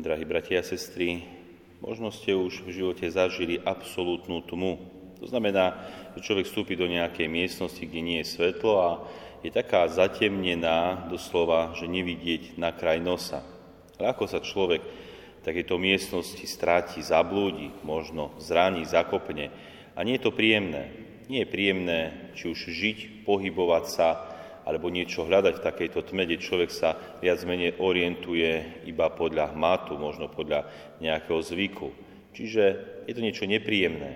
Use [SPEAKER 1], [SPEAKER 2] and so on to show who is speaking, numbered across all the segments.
[SPEAKER 1] Drahí bratia a sestry, možno ste už v živote zažili absolútnu tmu. To znamená, že človek vstúpi do nejakej miestnosti, kde nie je svetlo a je taká zatemnená, doslova, že nevidieť na kraj nosa. Ale ako sa človek v takejto miestnosti stráti, zablúdi, možno zraní, zakopne. A nie je to príjemné. Nie je príjemné či už žiť, pohybovať sa, alebo niečo hľadať v takejto tme, kde človek sa viac menej orientuje iba podľa hmatu, možno podľa nejakého zvyku. Čiže je to niečo nepríjemné.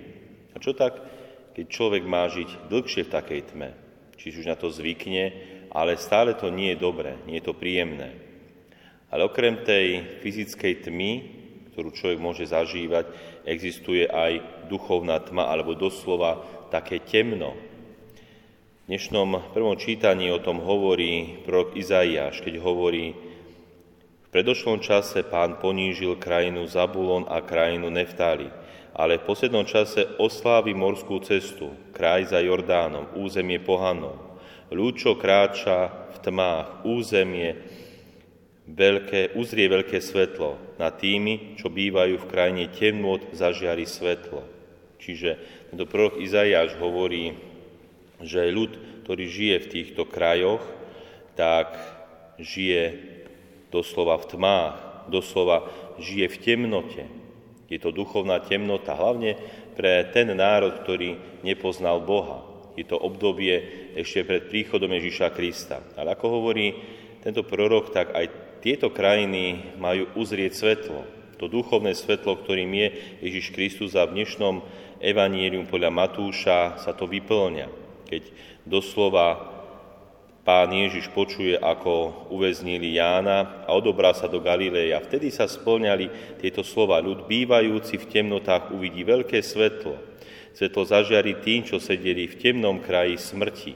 [SPEAKER 1] A čo tak, keď človek má žiť dlhšie v takej tme? Či už na to zvykne, ale stále to nie je dobré, nie je to príjemné. Ale okrem tej fyzickej tmy, ktorú človek môže zažívať, existuje aj duchovná tma, alebo doslova také temno. Dnešnom prvom čítaní o tom hovorí prorok Izaiáš, keď hovorí, v predošlom čase pán ponížil krajinu Zabulon a krajinu Neftáli, ale v poslednom čase oslávi morskú cestu, kraj za Jordánom, územie pohanov. Lúčo kráča v tmách, územie veľké, uzrie veľké svetlo na tými, čo bývajú v krajine temnôt, zažiari svetlo. Čiže tento prorok Izaiáš hovorí, že ľud, ktorý žije v týchto krajoch, tak žije doslova v tmách, doslova žije v temnote. Je to duchovná temnota, hlavne pre ten národ, ktorý nepoznal Boha. Je to obdobie ešte pred príchodom Ježíša Krista. Ale ako hovorí tento prorok, tak aj tieto krajiny majú uzrieť svetlo, to duchovné svetlo, ktorým je Ježiš Kristus a v dnešnom evanílium podľa Matúša sa to vyplňa, keď doslova pán Ježiš počuje, ako uväznili Jána a odobrá sa do Galileja. Vtedy sa splňali tieto slova. Ľud bývajúci v temnotách uvidí veľké svetlo. Svetlo zažiari tým, čo sedeli v temnom kraji smrti.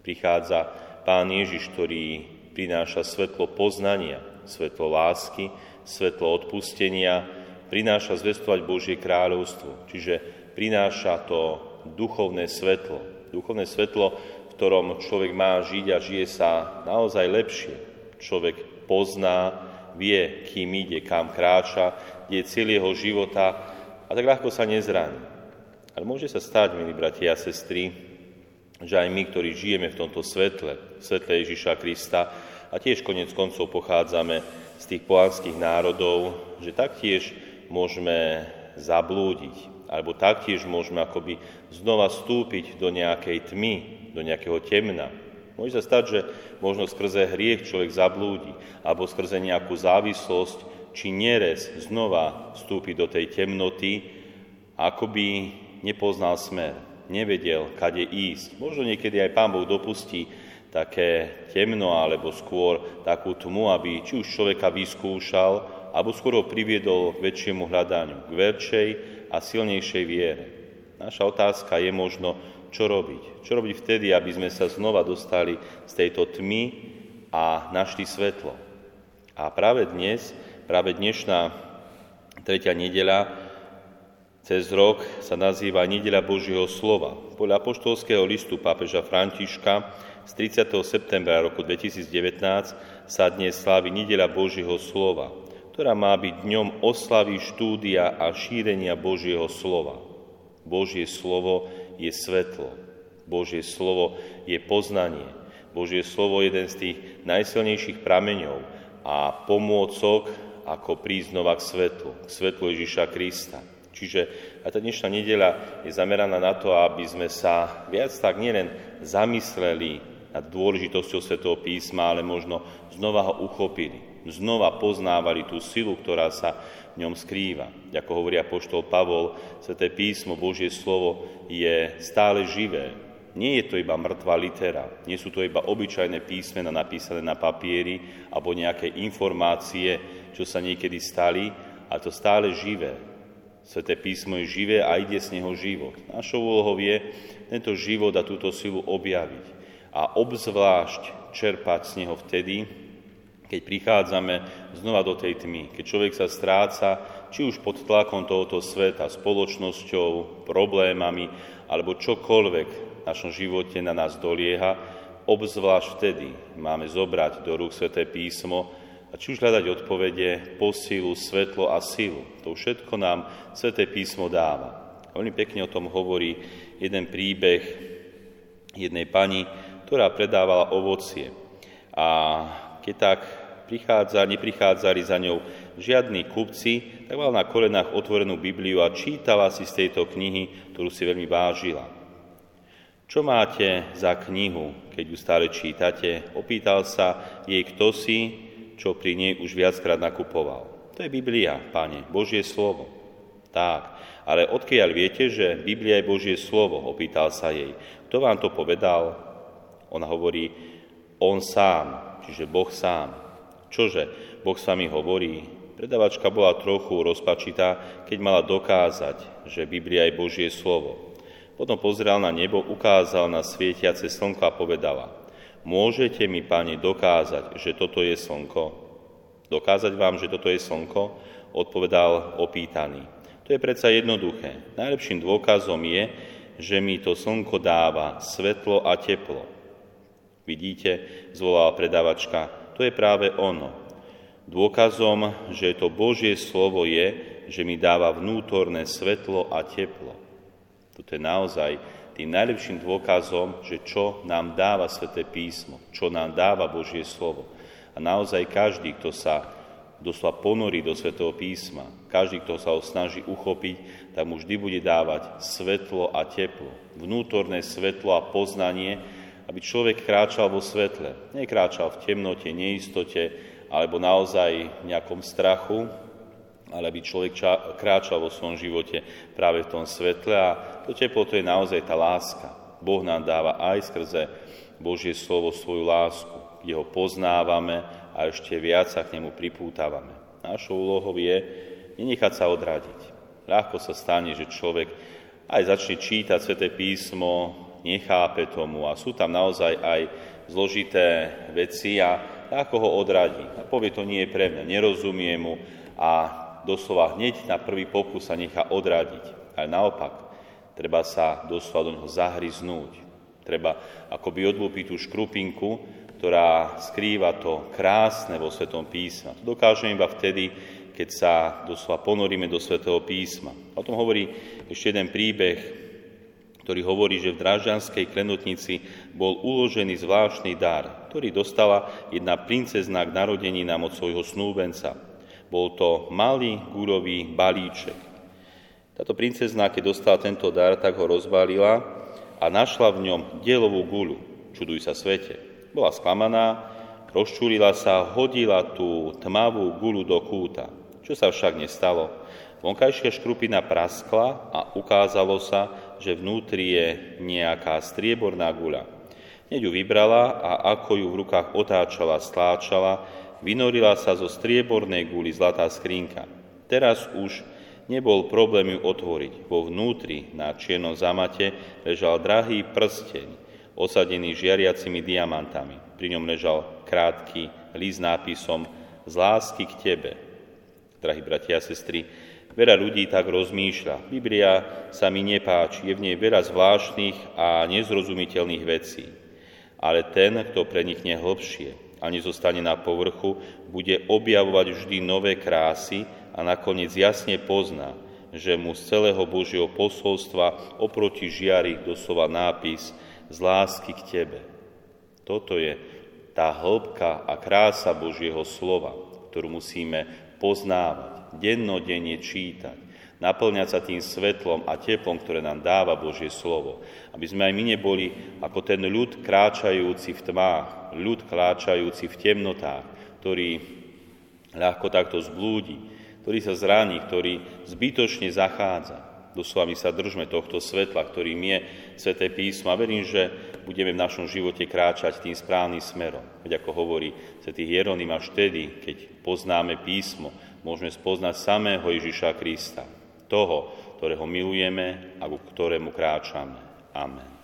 [SPEAKER 1] Prichádza pán Ježiš, ktorý prináša svetlo poznania, svetlo lásky, svetlo odpustenia, prináša zvestovať Božie kráľovstvo. Čiže prináša to duchovné svetlo. Duchovné svetlo, v ktorom človek má žiť a žije sa naozaj lepšie. Človek pozná, vie, kým ide, kam kráča, kde je cieľ jeho života a tak ľahko sa nezraní. Ale môže sa stať, milí bratia a sestry, že aj my, ktorí žijeme v tomto svetle, svetle Ježiša Krista, a tiež konec koncov pochádzame z tých pohanských národov, že taktiež môžeme zablúdiť, alebo taktiež môžeme akoby znova vstúpiť do nejakej tmy, do nejakého temna. Môže sa stať, že možno skrze hriech človek zablúdi, alebo skrze nejakú závislosť, či nerez znova vstúpi do tej temnoty, akoby nepoznal smer nevedel, kade ísť. Možno niekedy aj Pán Boh dopustí také temno alebo skôr takú tmu, aby či už človeka vyskúšal, alebo skôr priviedol k väčšiemu hľadaniu, k väčšej a silnejšej viere. Naša otázka je možno, čo robiť. Čo robiť vtedy, aby sme sa znova dostali z tejto tmy a našli svetlo. A práve dnes, práve dnešná tretia nedeľa cez rok sa nazýva Nedeľa Božieho slova. Podľa apoštolského listu pápeža Františka z 30. septembra roku 2019 sa dnes slávi Nedeľa Božieho slova, ktorá má byť dňom oslavy štúdia a šírenia Božieho slova. Božie slovo je svetlo. Božie slovo je poznanie. Božie slovo je jeden z tých najsilnejších prameňov a pomôcok, ako prísť znova k svetlu, k svetlu Ježiša Krista. Čiže aj tá dnešná nedeľa je zameraná na to, aby sme sa viac tak nielen zamysleli nad dôležitosťou Svetého písma, ale možno znova ho uchopili, znova poznávali tú silu, ktorá sa v ňom skrýva. Ako hovorí apoštol Pavol, Sveté písmo, Božie slovo je stále živé. Nie je to iba mŕtva litera, nie sú to iba obyčajné písmena napísané na papieri alebo nejaké informácie, čo sa niekedy stali, ale to stále živé, Sveté písmo je živé a ide z neho život. Našou úlohou je tento život a túto silu objaviť a obzvlášť čerpať z neho vtedy, keď prichádzame znova do tej tmy, keď človek sa stráca, či už pod tlakom tohoto sveta, spoločnosťou, problémami, alebo čokoľvek v našom živote na nás dolieha, obzvlášť vtedy máme zobrať do rúk Sveté písmo, A či už hľadať odpovede, posilu, svetlo a silu. To všetko nám Sveté písmo dáva. Veľmi pekne o tom hovorí jeden príbeh jednej pani, ktorá predávala ovocie. A keď tak prichádza, neprichádzali za ňou žiadni kupci, tak mal na kolenách otvorenú Bibliu a čítala si z tejto knihy, ktorú si veľmi vážila. Čo máte za knihu, keď ju stále čítate? Opýtal sa jej, kto si, čo pri nej už viackrát nakupoval. To je Biblia, Pane, Božie slovo. Tak, ale odkiaľ viete, že Biblia je Božie slovo? Opýtal sa jej. Kto vám to povedal? Ona hovorí, on sám, čiže Boh sám. Čože Boh s vami hovorí? Predavačka bola trochu rozpačitá, keď mala dokázať, že Biblia je Božie slovo. Potom pozrel na nebo, ukázal na svietiace slnko a povedala, môžete mi, pani, dokázať, že toto je slnko? Dokázať vám, že toto je slnko? Odpovedal opýtaný. To je predsa jednoduché. Najlepším dôkazom je, že mi to slnko dáva svetlo a teplo. Vidíte, zvolala predávačka, to je práve ono. Dôkazom, že to Božie slovo je, že mi dáva vnútorné svetlo a teplo. Toto je naozaj tým najlepším dôkazom, že čo nám dáva Sveté písmo, čo nám dáva Božie slovo. A naozaj každý, kto sa doslova ponorí do Svetého písma, každý, kto sa ho snaží uchopiť, tak mu vždy bude dávať svetlo a teplo, vnútorné svetlo a poznanie, aby človek kráčal vo svetle. Nekráčal v temnote, neistote, alebo naozaj v nejakom strachu, ale aby človek kráčal vo svojom živote práve v tom svetle a to teplo to je naozaj tá láska. Boh nám dáva aj skrze Božie slovo svoju lásku, kde poznávame a ešte viac sa k nemu pripútavame. Našou úlohou je nenechať sa odradiť. Ľahko sa stane, že človek aj začne čítať Sveté písmo, nechápe tomu a sú tam naozaj aj zložité veci a ako ho odradí. A povie, to nie je pre mňa, nerozumie mu a doslova hneď na prvý pokus sa nechá odradiť. Ale naopak, treba sa doslova do neho zahryznúť. Treba akoby odlúpiť tú škrupinku, ktorá skrýva to krásne vo Svetom písma. To dokážeme iba vtedy, keď sa doslova ponoríme do Svetého písma. O tom hovorí ešte jeden príbeh, ktorý hovorí, že v Drážďanskej klenotnici bol uložený zvláštny dar, ktorý dostala jedna princezna k narodení nám od svojho snúbenca. Bol to malý gúrový balíček. Táto princezná, keď dostala tento dar, tak ho rozbalila a našla v ňom dielovú gulu. Čuduj sa svete. Bola sklamaná, rozčúrila sa, hodila tú tmavú gulu do kúta. Čo sa však nestalo? Vonkajšia škrupina praskla a ukázalo sa, že vnútri je nejaká strieborná guľa. Hneď ju vybrala a ako ju v rukách otáčala, stláčala, vynorila sa zo striebornej guli zlatá skrinka. Teraz už nebol problém ju otvoriť. Vo vnútri na čiernom zamate ležal drahý prsteň, osadený žiariacimi diamantami. Pri ňom ležal krátky list nápisom Z lásky k tebe. Drahí bratia a sestry, veľa ľudí tak rozmýšľa. Biblia sa mi nepáči, je v nej veľa zvláštnych a nezrozumiteľných vecí. Ale ten, kto prenikne hlbšie, a nezostane na povrchu, bude objavovať vždy nové krásy a nakoniec jasne pozná, že mu z celého Božieho posolstva oproti žiari doslova nápis z lásky k Tebe. Toto je tá hĺbka a krása Božieho slova, ktorú musíme poznávať, dennodenne čítať, naplňať sa tým svetlom a teplom, ktoré nám dáva Božie slovo. Aby sme aj my neboli ako ten ľud kráčajúci v tmách, ľud kráčajúci v temnotách, ktorý ľahko takto zblúdi, ktorý sa zraní, ktorý zbytočne zachádza. Doslova my sa držme tohto svetla, ktorým je Sveté písmo a verím, že budeme v našom živote kráčať tým správnym smerom. Veď ako hovorí Svetý Hieronym, až vtedy, keď poznáme písmo, môžeme spoznať samého Ježiša Krista toho, ktorého milujeme a ku ktorému kráčame. Amen.